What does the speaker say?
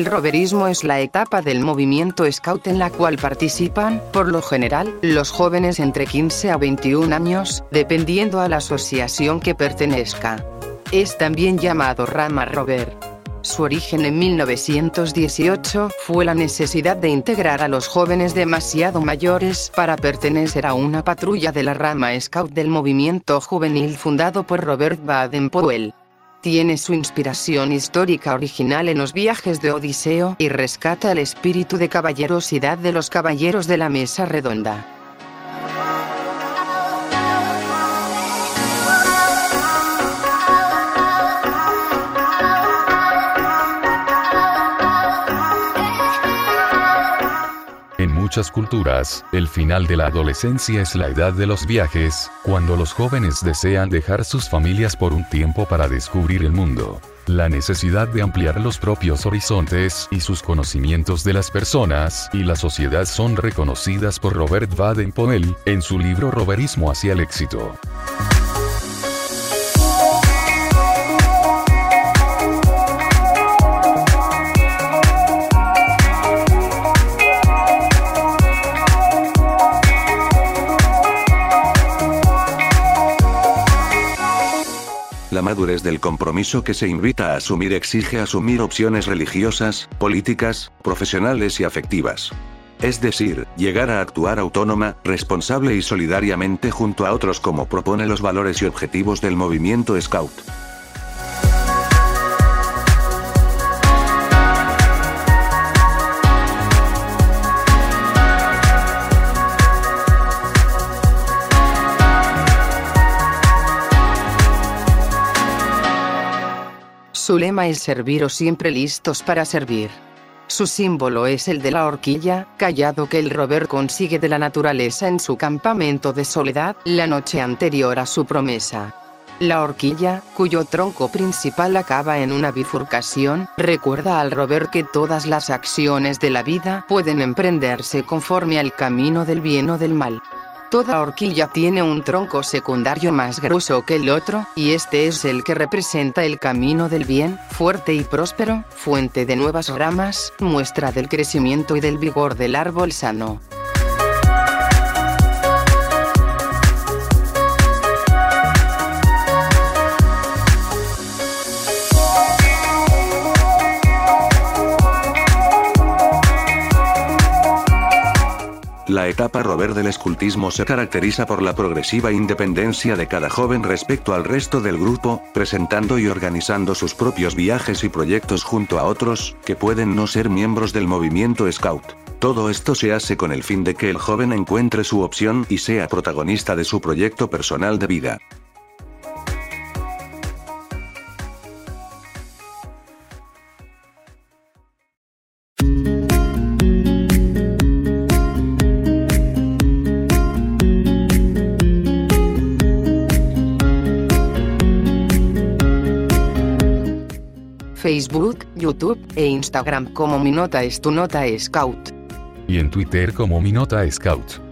El roverismo es la etapa del movimiento scout en la cual participan, por lo general, los jóvenes entre 15 a 21 años, dependiendo a la asociación que pertenezca. Es también llamado rama rover. Su origen en 1918 fue la necesidad de integrar a los jóvenes demasiado mayores para pertenecer a una patrulla de la rama Scout del movimiento juvenil fundado por Robert Baden-Powell. Tiene su inspiración histórica original en los viajes de Odiseo y rescata el espíritu de caballerosidad de los caballeros de la mesa redonda. Muchas culturas, el final de la adolescencia es la edad de los viajes, cuando los jóvenes desean dejar sus familias por un tiempo para descubrir el mundo. La necesidad de ampliar los propios horizontes y sus conocimientos de las personas y la sociedad son reconocidas por Robert Baden-Powell en su libro Roverismo hacia el éxito. La madurez del compromiso que se invita a asumir exige asumir opciones religiosas, políticas, profesionales y afectivas. Es decir, llegar a actuar autónoma, responsable y solidariamente junto a otros como propone los valores y objetivos del movimiento Scout. Su lema es servir o siempre listos para servir. Su símbolo es el de la horquilla, callado que el rover consigue de la naturaleza en su campamento de soledad, la noche anterior a su promesa. La horquilla, cuyo tronco principal acaba en una bifurcación, recuerda al rover que todas las acciones de la vida pueden emprenderse conforme al camino del bien o del mal. Toda horquilla tiene un tronco secundario más grueso que el otro, y este es el que representa el camino del bien, fuerte y próspero, fuente de nuevas ramas, muestra del crecimiento y del vigor del árbol sano. La etapa rover del escultismo se caracteriza por la progresiva independencia de cada joven respecto al resto del grupo, presentando y organizando sus propios viajes y proyectos junto a otros, que pueden no ser miembros del movimiento Scout. Todo esto se hace con el fin de que el joven encuentre su opción y sea protagonista de su proyecto personal de vida. Facebook, YouTube e Instagram como Mi Nota es tu Nota Scout. Y en Twitter como Mi Nota Scout.